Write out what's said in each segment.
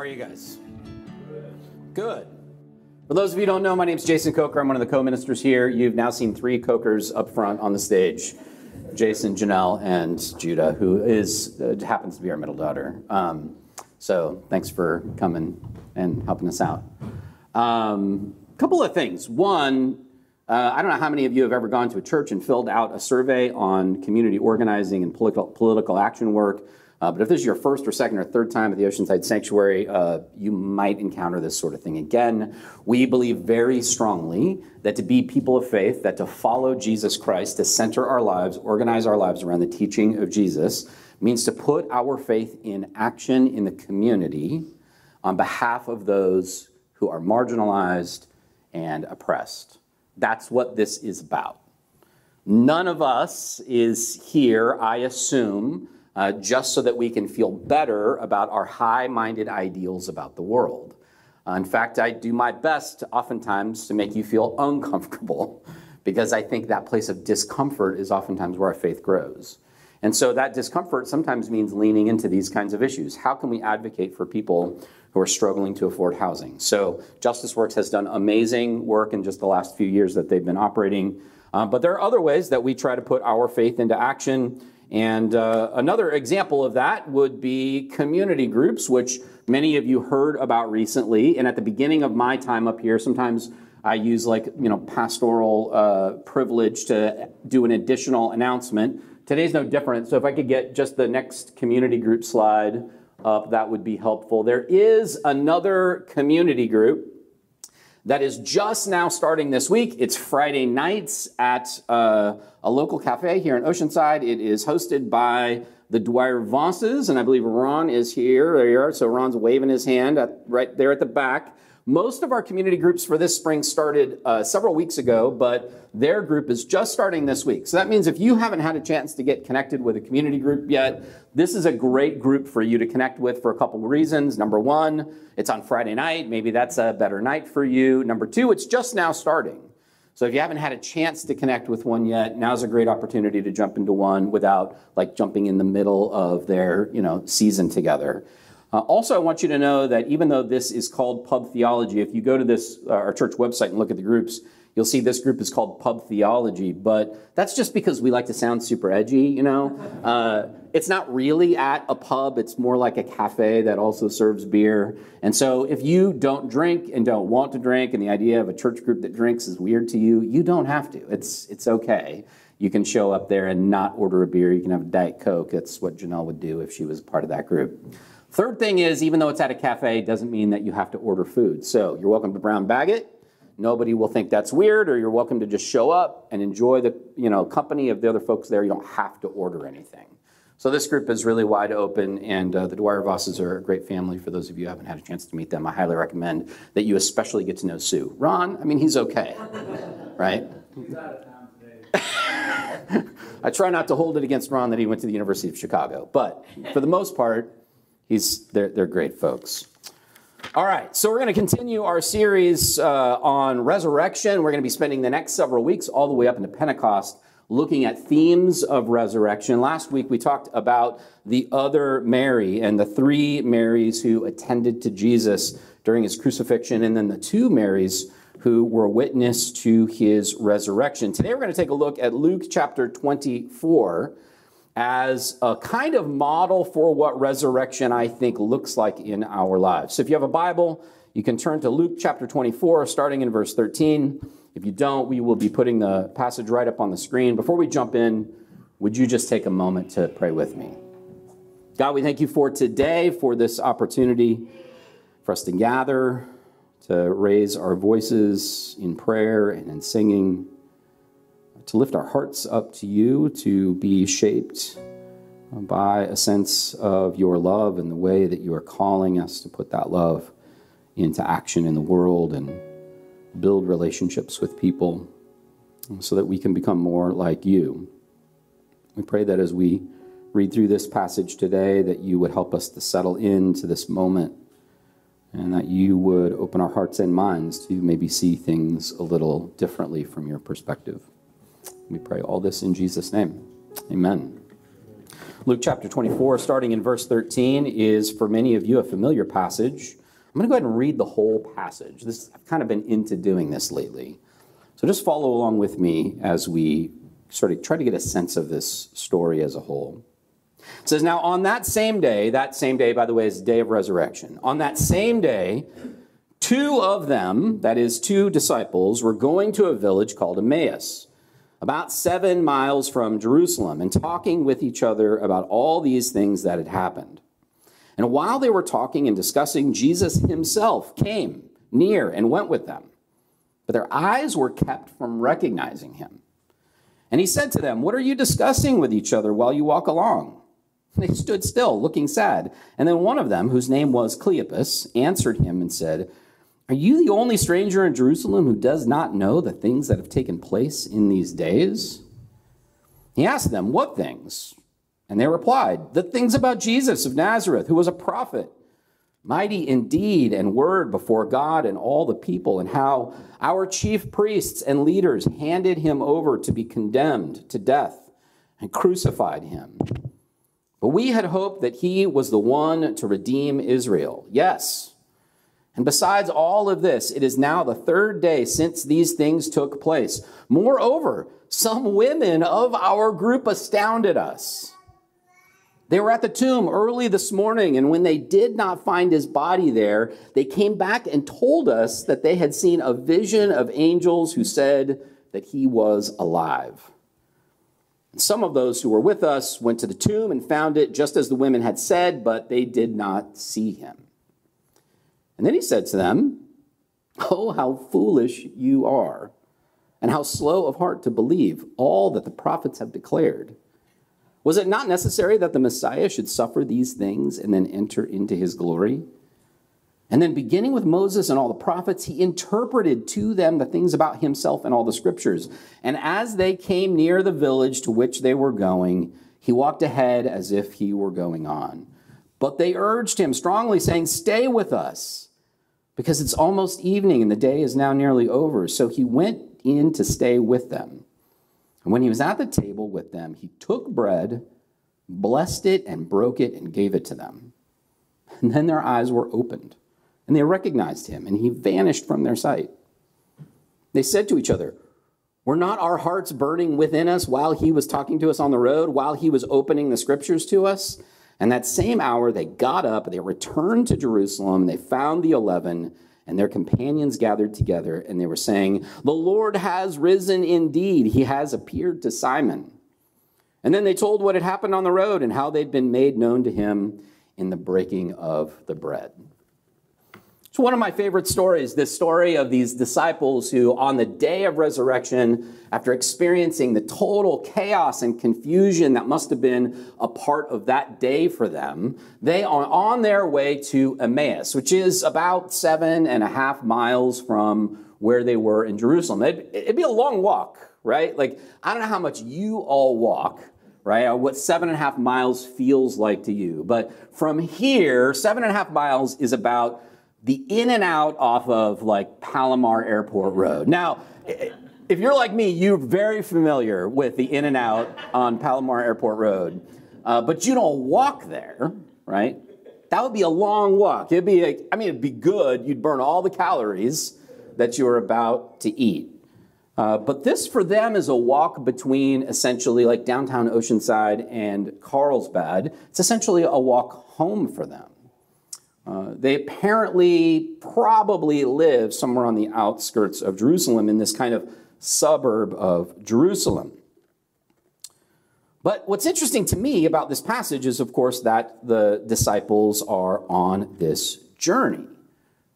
are you guys? Good. For those of you who don't know, my name is Jason Coker. I'm one of the co-ministers here. You've now seen three Cokers up front on the stage. Jason, Janelle, and Judah, who is uh, happens to be our middle daughter. Um, so thanks for coming and helping us out. A um, couple of things. One, uh, I don't know how many of you have ever gone to a church and filled out a survey on community organizing and political, political action work. Uh, but if this is your first or second or third time at the Oceanside Sanctuary, uh, you might encounter this sort of thing again. We believe very strongly that to be people of faith, that to follow Jesus Christ, to center our lives, organize our lives around the teaching of Jesus, means to put our faith in action in the community on behalf of those who are marginalized and oppressed. That's what this is about. None of us is here, I assume uh, just so that we can feel better about our high minded ideals about the world. Uh, in fact, I do my best oftentimes to make you feel uncomfortable because I think that place of discomfort is oftentimes where our faith grows. And so that discomfort sometimes means leaning into these kinds of issues. How can we advocate for people who are struggling to afford housing? So Justice Works has done amazing work in just the last few years that they've been operating. Uh, but there are other ways that we try to put our faith into action. And uh, another example of that would be community groups, which many of you heard about recently. And at the beginning of my time up here, sometimes I use like, you know, pastoral uh, privilege to do an additional announcement. Today's no different. So if I could get just the next community group slide up, that would be helpful. There is another community group that is just now starting this week. It's Friday nights at uh, a local cafe here in Oceanside. It is hosted by the Dwyer Vosses, and I believe Ron is here. There you are. So Ron's waving his hand at, right there at the back. Most of our community groups for this spring started uh, several weeks ago, but their group is just starting this week. So that means if you haven't had a chance to get connected with a community group yet, this is a great group for you to connect with for a couple of reasons. Number one, it's on Friday night. Maybe that's a better night for you. Number two, it's just now starting. So if you haven't had a chance to connect with one yet, now's a great opportunity to jump into one without like jumping in the middle of their, you know, season together. Uh, also, I want you to know that even though this is called Pub Theology, if you go to this uh, our church website and look at the groups, you'll see this group is called Pub Theology. But that's just because we like to sound super edgy, you know. Uh, it's not really at a pub; it's more like a cafe that also serves beer. And so, if you don't drink and don't want to drink, and the idea of a church group that drinks is weird to you, you don't have to. It's it's okay. You can show up there and not order a beer. You can have a Diet Coke. That's what Janelle would do if she was part of that group. Third thing is, even though it's at a cafe, doesn't mean that you have to order food. So you're welcome to brown bag it. Nobody will think that's weird, or you're welcome to just show up and enjoy the you know company of the other folks there. You don't have to order anything. So this group is really wide open, and uh, the Dwyer Vosses are a great family. For those of you who haven't had a chance to meet them, I highly recommend that you especially get to know Sue. Ron, I mean, he's okay, right? He's out of town today. I try not to hold it against Ron that he went to the University of Chicago, but for the most part, He's, they're, they're great folks. All right, so we're going to continue our series uh, on resurrection. We're going to be spending the next several weeks, all the way up into Pentecost, looking at themes of resurrection. Last week we talked about the other Mary and the three Marys who attended to Jesus during his crucifixion, and then the two Marys who were witness to his resurrection. Today we're going to take a look at Luke chapter 24 as a kind of model for what resurrection, I think, looks like in our lives. So if you have a Bible, you can turn to Luke chapter 24, starting in verse 13. If you don't, we will be putting the passage right up on the screen. Before we jump in, would you just take a moment to pray with me? God, we thank you for today, for this opportunity for us to gather, to raise our voices in prayer and in singing to lift our hearts up to you, to be shaped uh, by a sense of your love and the way that you are calling us to put that love into action in the world and build relationships with people um, so that we can become more like you. We pray that as we read through this passage today that you would help us to settle into this moment and that you would open our hearts and minds to maybe see things a little differently from your perspective. We pray all this in Jesus' name. Amen. Luke chapter 24, starting in verse 13, is for many of you a familiar passage. I'm going to go ahead and read the whole passage. This, I've kind of been into doing this lately. So just follow along with me as we sort of try to get a sense of this story as a whole. It says, Now on that same day, that same day, by the way, is the day of resurrection. On that same day, two of them, that is, two disciples, were going to a village called Emmaus, about seven miles from Jerusalem, and talking with each other about all these things that had happened. And while they were talking and discussing, Jesus himself came near and went with them. But their eyes were kept from recognizing him. And he said to them, What are you discussing with each other while you walk along? They stood still, looking sad. And then one of them, whose name was Cleopas, answered him and said, Are you the only stranger in Jerusalem who does not know the things that have taken place in these days? He asked them, What things? And they replied, The things about Jesus of Nazareth, who was a prophet, mighty in deed and word before God and all the people, and how our chief priests and leaders handed him over to be condemned to death and crucified him. But we had hoped that he was the one to redeem Israel. Yes. And besides all of this, it is now the third day since these things took place. Moreover, some women of our group astounded us. They were at the tomb early this morning, and when they did not find his body there, they came back and told us that they had seen a vision of angels who said that he was alive. Some of those who were with us went to the tomb and found it just as the women had said, but they did not see him. And then he said to them, Oh, how foolish you are, and how slow of heart to believe all that the prophets have declared. Was it not necessary that the Messiah should suffer these things and then enter into his glory? And then, beginning with Moses and all the prophets, he interpreted to them the things about himself and all the scriptures. And as they came near the village to which they were going, he walked ahead as if he were going on. But they urged him strongly, saying, Stay with us, because it's almost evening and the day is now nearly over. So he went in to stay with them. And when he was at the table with them, he took bread, blessed it, and broke it, and gave it to them. And then their eyes were opened and they recognized him, and he vanished from their sight. They said to each other, Were not our hearts burning within us while he was talking to us on the road, while he was opening the scriptures to us? And that same hour they got up, they returned to Jerusalem, they found the eleven and their companions gathered together, and they were saying, The Lord has risen indeed. He has appeared to Simon. And then they told what had happened on the road and how they'd been made known to him in the breaking of the bread. It's one of my favorite stories, this story of these disciples who, on the day of resurrection, after experiencing the total chaos and confusion that must have been a part of that day for them, they are on their way to Emmaus, which is about seven and a half miles from where they were in Jerusalem. It'd, it'd be a long walk, right? Like, I don't know how much you all walk right? Uh, what seven and a half miles feels like to you. But from here, seven and a half miles is about the In-N-Out off of like Palomar Airport Road. Now, if you're like me, you're very familiar with the In-N-Out on Palomar Airport Road, uh, but you don't walk there, right? That would be a long walk. It'd be, a, I mean, it'd be good. You'd burn all the calories that you are about to eat. Uh, but this for them is a walk between essentially like downtown Oceanside and Carlsbad. It's essentially a walk home for them. Uh, they apparently probably live somewhere on the outskirts of Jerusalem in this kind of suburb of Jerusalem. But what's interesting to me about this passage is, of course, that the disciples are on this journey.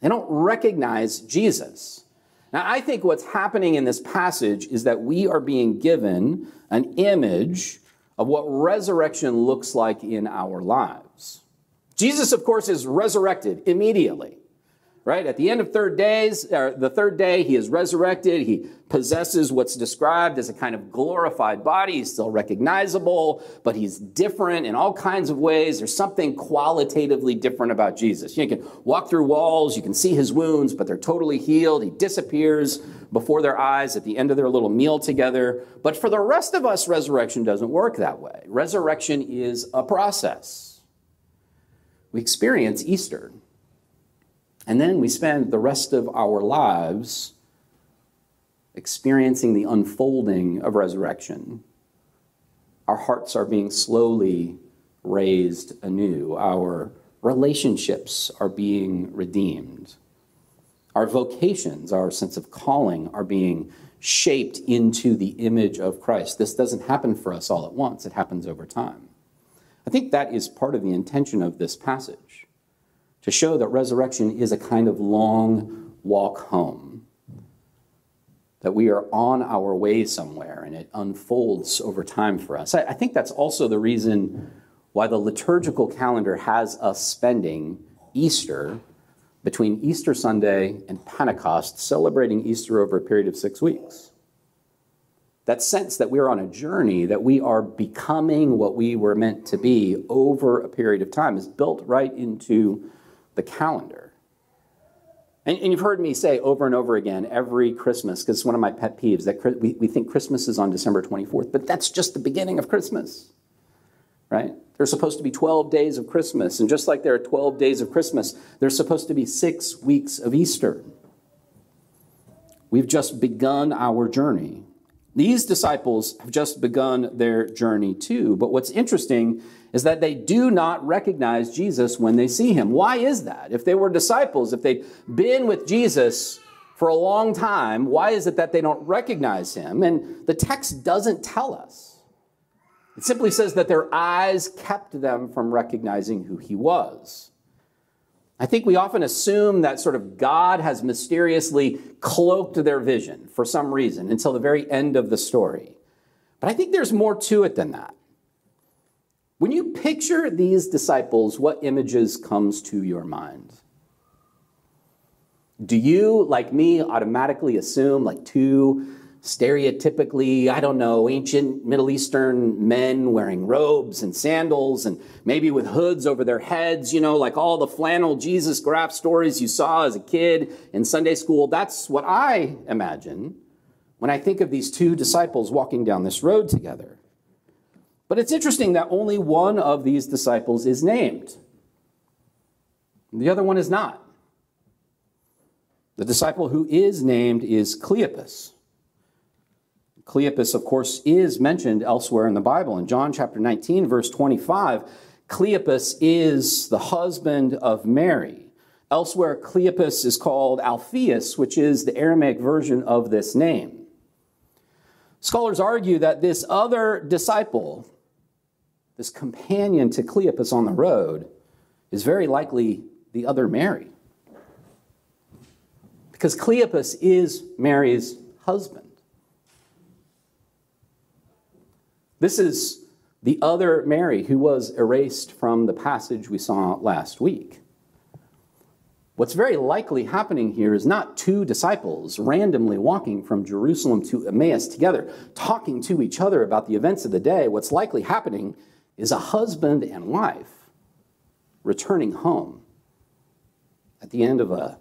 They don't recognize Jesus. Now, I think what's happening in this passage is that we are being given an image of what resurrection looks like in our lives. Jesus, of course, is resurrected immediately, right? At the end of third days, or the third day, he is resurrected. He possesses what's described as a kind of glorified body. He's still recognizable, but he's different in all kinds of ways. There's something qualitatively different about Jesus. You can walk through walls, you can see his wounds, but they're totally healed. He disappears before their eyes at the end of their little meal together. But for the rest of us, resurrection doesn't work that way. Resurrection is a process. We experience Easter, and then we spend the rest of our lives experiencing the unfolding of resurrection. Our hearts are being slowly raised anew. Our relationships are being redeemed. Our vocations, our sense of calling, are being shaped into the image of Christ. This doesn't happen for us all at once, it happens over time. I think that is part of the intention of this passage to show that resurrection is a kind of long walk home, that we are on our way somewhere and it unfolds over time for us. I, think that's also the reason why the liturgical calendar has us spending Easter between Easter Sunday and Pentecost, celebrating Easter over a period of six weeks. That sense that we're on a journey, that we are becoming what we were meant to be over a period of time, is built right into the calendar. And, and you've heard me say over and over again every Christmas, because it's one of my pet peeves, that we, we think Christmas is on December 24th, but that's just the beginning of Christmas, right? There's supposed to be 12 days of Christmas. And just like there are 12 days of Christmas, there's supposed to be six weeks of Easter. We've just begun our journey. These disciples have just begun their journey too. But what's interesting is that they do not recognize Jesus when they see him. Why is that? If they were disciples, if they'd been with Jesus for a long time, why is it that they don't recognize him? And the text doesn't tell us. It simply says that their eyes kept them from recognizing who he was. I think we often assume that sort of God has mysteriously cloaked their vision for some reason until the very end of the story. But I think there's more to it than that. When you picture these disciples, what images comes to your mind? Do you, like me, automatically assume like two stereotypically, I don't know, ancient Middle Eastern men wearing robes and sandals and maybe with hoods over their heads, you know, like all the flannel Jesus graph stories you saw as a kid in Sunday school. That's what I imagine when I think of these two disciples walking down this road together. But it's interesting that only one of these disciples is named, the other one is not. The disciple who is named is Cleopas. Cleopas, of course, is mentioned elsewhere in the Bible. In John chapter 19, verse 25, Cleopas is the husband of Mary. Elsewhere, Cleopas is called Alphaeus, which is the Aramaic version of this name. Scholars argue that this other disciple, this companion to Cleopas on the road, is very likely the other Mary. Because Cleopas is Mary's husband. This is the other Mary who was erased from the passage we saw last week. What's very likely happening here is not two disciples randomly walking from Jerusalem to Emmaus together, talking to each other about the events of the day. What's likely happening is a husband and wife returning home at the end of a,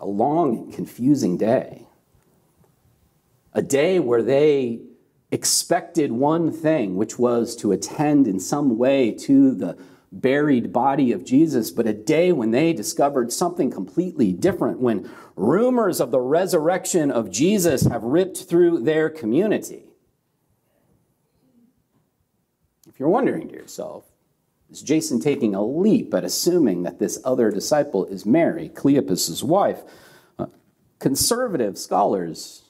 a long and confusing day. A day where they expected one thing, which was to attend in some way to the buried body of Jesus, but a day when they discovered something completely different, when rumors of the resurrection of Jesus have ripped through their community. If you're wondering to yourself, is Jason taking a leap at assuming that this other disciple is Mary, Cleopas's wife? Uh, conservative scholars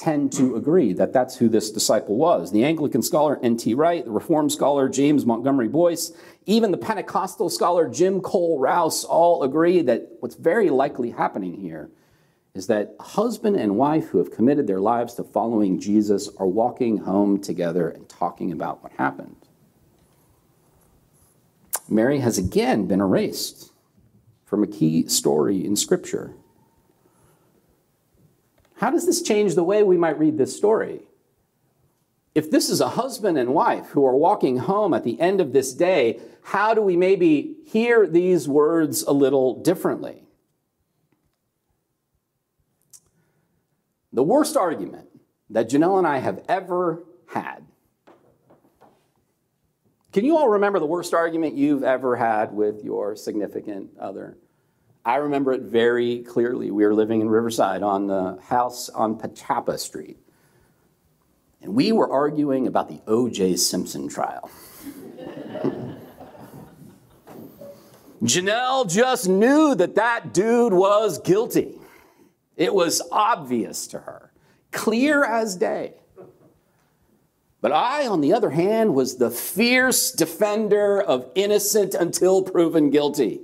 tend to agree that that's who this disciple was. The Anglican scholar N.T. Wright, the Reformed scholar James Montgomery Boice, even the Pentecostal scholar Jim Cole Rouse all agree that what's very likely happening here is that husband and wife who have committed their lives to following Jesus are walking home together and talking about what happened. Mary has again been erased from a key story in Scripture. How does this change the way we might read this story? If this is a husband and wife who are walking home at the end of this day, how do we maybe hear these words a little differently? the worst argument that Janelle and I have ever had. Can you all remember the worst argument you've ever had with your significant other? I remember it very clearly. We were living in Riverside on the house on Patappa Street. And we were arguing about the O.J. Simpson trial. Janelle just knew that that dude was guilty. It was obvious to her, clear as day. But I, on the other hand, was the fierce defender of innocent until proven guilty.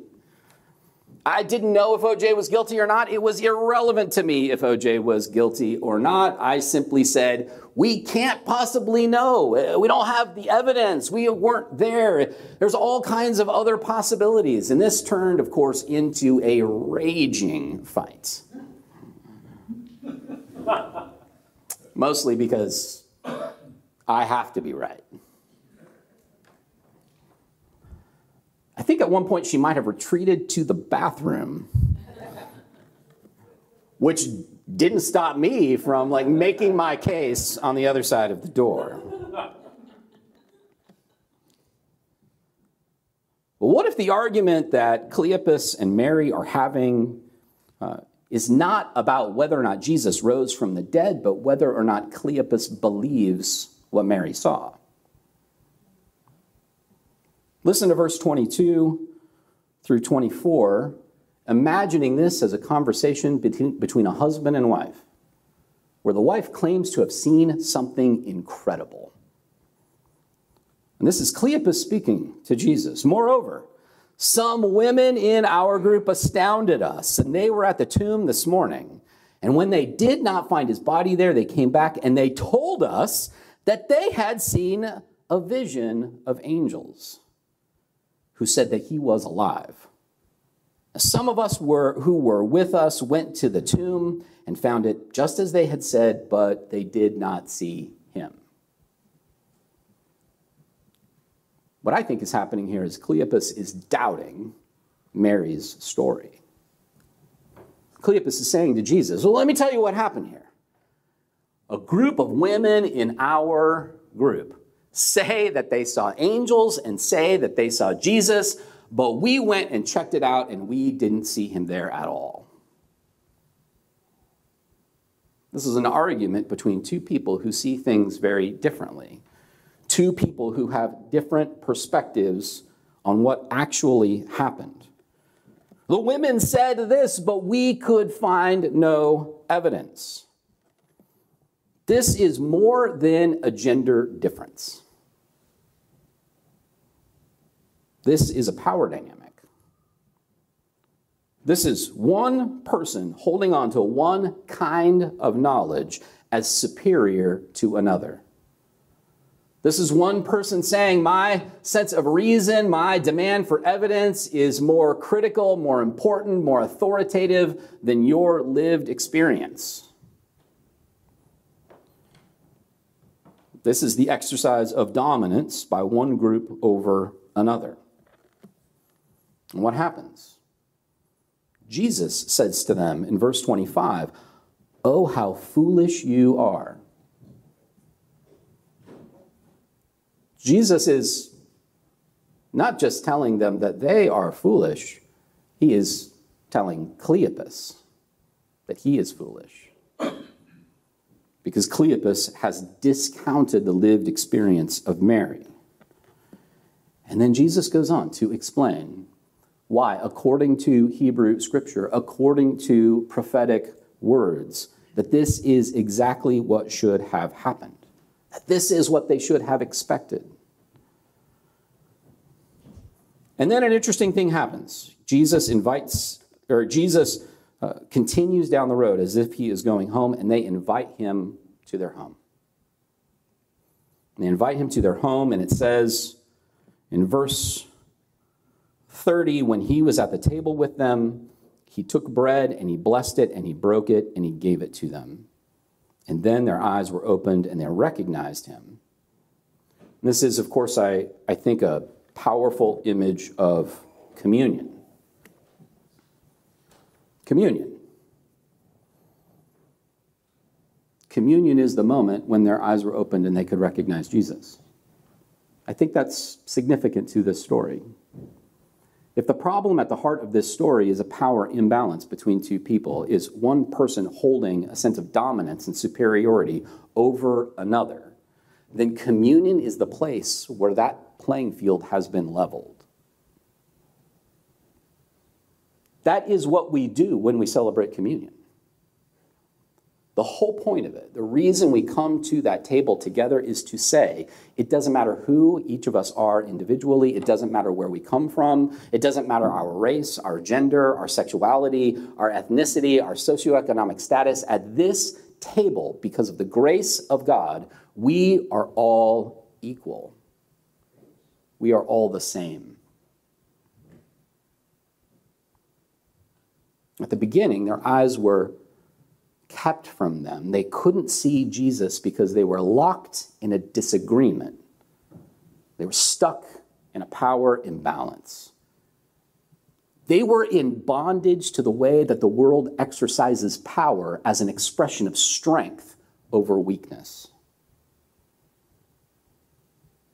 I didn't know if OJ was guilty or not. It was irrelevant to me if OJ was guilty or not. I simply said, we can't possibly know. Uh, we don't have the evidence. We weren't there. There's all kinds of other possibilities. And this turned, of course, into a raging fight. Mostly because I have to be right. I think at one point she might have retreated to the bathroom, which didn't stop me from like making my case on the other side of the door. But what if the argument that Cleopas and Mary are having uh, is not about whether or not Jesus rose from the dead, but whether or not Cleopas believes what Mary saw? Listen to verse 22 through 24, imagining this as a conversation between, between a husband and wife, where the wife claims to have seen something incredible. And this is Cleopas speaking to Jesus. Moreover, some women in our group astounded us, and they were at the tomb this morning. And when they did not find his body there, they came back and they told us that they had seen a vision of angels who said that he was alive. Some of us were, who were with us went to the tomb and found it just as they had said, but they did not see him. What I think is happening here is Cleopas is doubting Mary's story. Cleopas is saying to Jesus, Well, let me tell you what happened here. A group of women in our group say that they saw angels and say that they saw Jesus, but we went and checked it out and we didn't see him there at all. This is an argument between two people who see things very differently, two people who have different perspectives on what actually happened. The women said this, but we could find no evidence. This is more than a gender difference. This is a power dynamic. This is one person holding on to one kind of knowledge as superior to another. This is one person saying, My sense of reason, my demand for evidence is more critical, more important, more authoritative than your lived experience. This is the exercise of dominance by one group over another. And what happens? Jesus says to them in verse 25, Oh, how foolish you are. Jesus is not just telling them that they are foolish, he is telling Cleopas that he is foolish. Because Cleopas has discounted the lived experience of Mary. And then Jesus goes on to explain why? According to Hebrew scripture, according to prophetic words, that this is exactly what should have happened. That this is what they should have expected. And then an interesting thing happens. Jesus invites, or Jesus uh, continues down the road as if he is going home, and they invite him to their home. And they invite him to their home, and it says in verse 30, when he was at the table with them, he took bread and he blessed it and he broke it and he gave it to them. And then their eyes were opened and they recognized him. And this is, of course, I, I think, a powerful image of communion. Communion. communion is the moment when their eyes were opened and they could recognize Jesus. I think that's significant to this story. If the problem at the heart of this story is a power imbalance between two people, is one person holding a sense of dominance and superiority over another, then communion is the place where that playing field has been leveled. That is what we do when we celebrate communion. The whole point of it, the reason we come to that table together is to say it doesn't matter who each of us are individually, it doesn't matter where we come from, it doesn't matter our race, our gender, our sexuality, our ethnicity, our socioeconomic status. At this table, because of the grace of God, we are all equal. We are all the same. At the beginning, their eyes were kept from them. They couldn't see Jesus because they were locked in a disagreement. They were stuck in a power imbalance. They were in bondage to the way that the world exercises power as an expression of strength over weakness.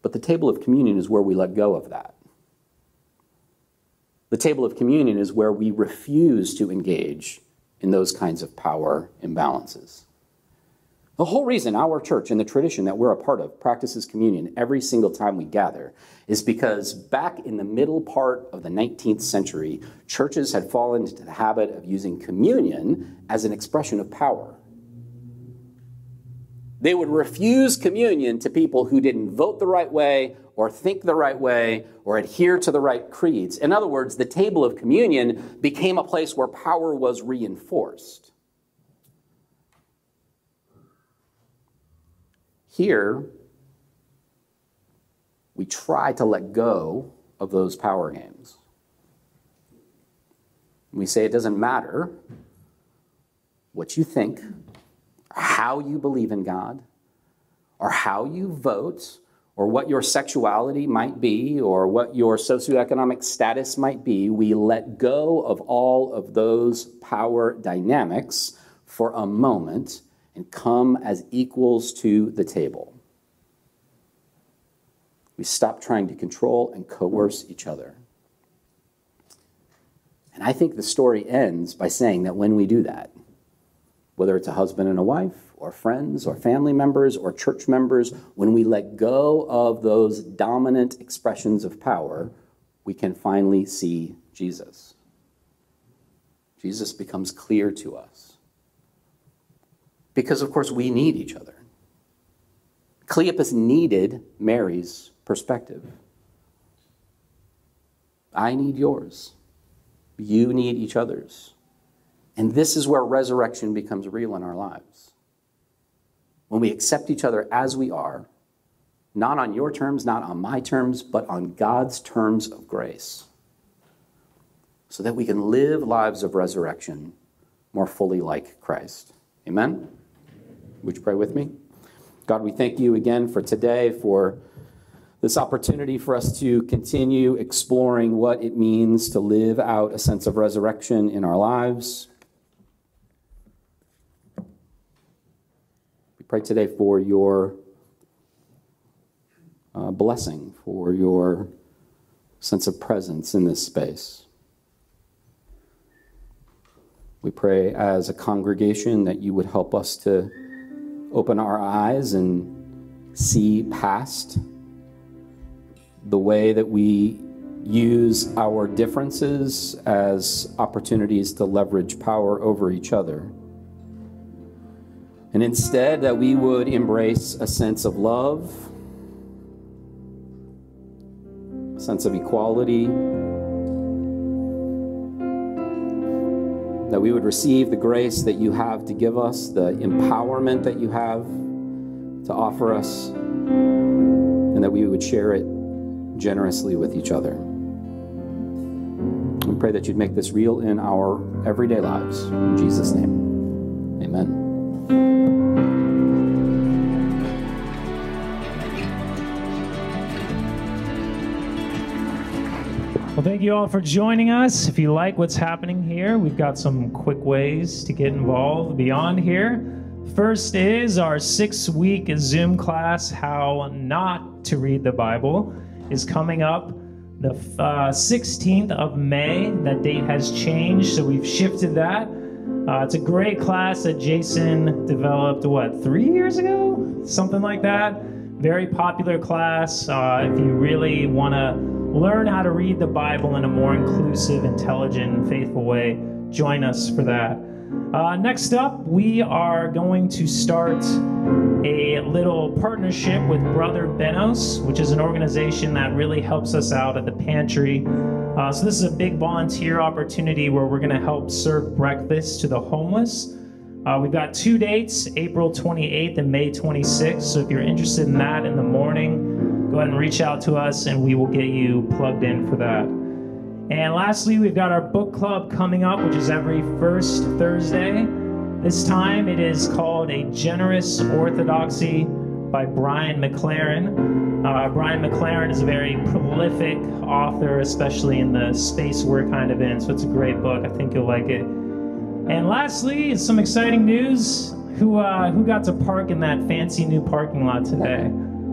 But the table of communion is where we let go of that. The table of communion is where we refuse to engage in those kinds of power imbalances. The whole reason our church and the tradition that we're a part of practices communion every single time we gather is because back in the middle part of the 19th century, churches had fallen into the habit of using communion as an expression of power. They would refuse communion to people who didn't vote the right way or think the right way or adhere to the right creeds. In other words, the table of communion became a place where power was reinforced. Here, we try to let go of those power games. We say it doesn't matter what you think, how you believe in God, or how you vote, or what your sexuality might be, or what your socioeconomic status might be, we let go of all of those power dynamics for a moment and come as equals to the table. We stop trying to control and coerce each other. And I think the story ends by saying that when we do that, whether it's a husband and a wife, or friends or family members or church members, when we let go of those dominant expressions of power, we can finally see Jesus. Jesus becomes clear to us. Because, of course, we need each other. Cleopas needed Mary's perspective. I need yours. You need each other's. And this is where resurrection becomes real in our lives when we accept each other as we are, not on your terms, not on my terms, but on God's terms of grace, so that we can live lives of resurrection more fully like Christ. Amen? Would you pray with me? God, we thank you again for today, for this opportunity for us to continue exploring what it means to live out a sense of resurrection in our lives. Pray today for your uh, blessing, for your sense of presence in this space. We pray as a congregation that you would help us to open our eyes and see past the way that we use our differences as opportunities to leverage power over each other and instead, that we would embrace a sense of love, a sense of equality, that we would receive the grace that you have to give us, the empowerment that you have to offer us, and that we would share it generously with each other. We pray that you'd make this real in our everyday lives. In Jesus' name, amen. Well, thank you all for joining us. If you like what's happening here, we've got some quick ways to get involved beyond here. First is our six week Zoom class, How Not to Read the Bible, is coming up the uh, 16th of May. That date has changed, so we've shifted that. Uh, it's a great class that Jason developed, what, three years ago? Something like that. Very popular class. Uh, if you really want to learn how to read the Bible in a more inclusive, intelligent, faithful way, join us for that. Uh, next up, we are going to start a little partnership with Brother Benno's, which is an organization that really helps us out at the pantry. Uh, so, this is a big volunteer opportunity where we're going to help serve breakfast to the homeless. Uh, we've got two dates April 28th and May 26th. So, if you're interested in that in the morning, go ahead and reach out to us and we will get you plugged in for that. And lastly, we've got our book club coming up, which is every first Thursday. This time it is called A Generous Orthodoxy by Brian McLaren. Uh, Brian McLaren is a very prolific author, especially in the space we're kind of in, so it's a great book. I think you'll like it. And lastly, some exciting news. Who, uh, who got to park in that fancy new parking lot today?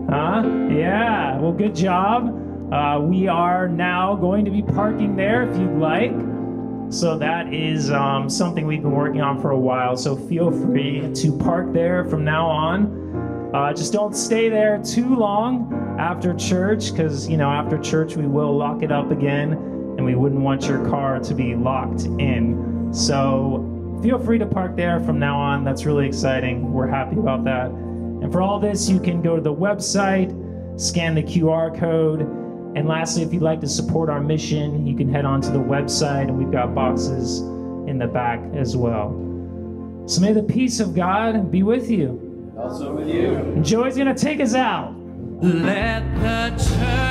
Huh? Yeah, well, good job. Uh, we are now going to be parking there if you'd like. So that is um, something we've been working on for a while. So feel free to park there from now on. Uh, just don't stay there too long after church, because you know after church we will lock it up again, and we wouldn't want your car to be locked in. So feel free to park there from now on. That's really exciting. We're happy about that. And for all this, you can go to the website, scan the QR code and lastly, if you'd like to support our mission, you can head on to the website, and we've got boxes in the back as well. So may the peace of God be with you. Also with you. And Joey's going to take us out. Let the church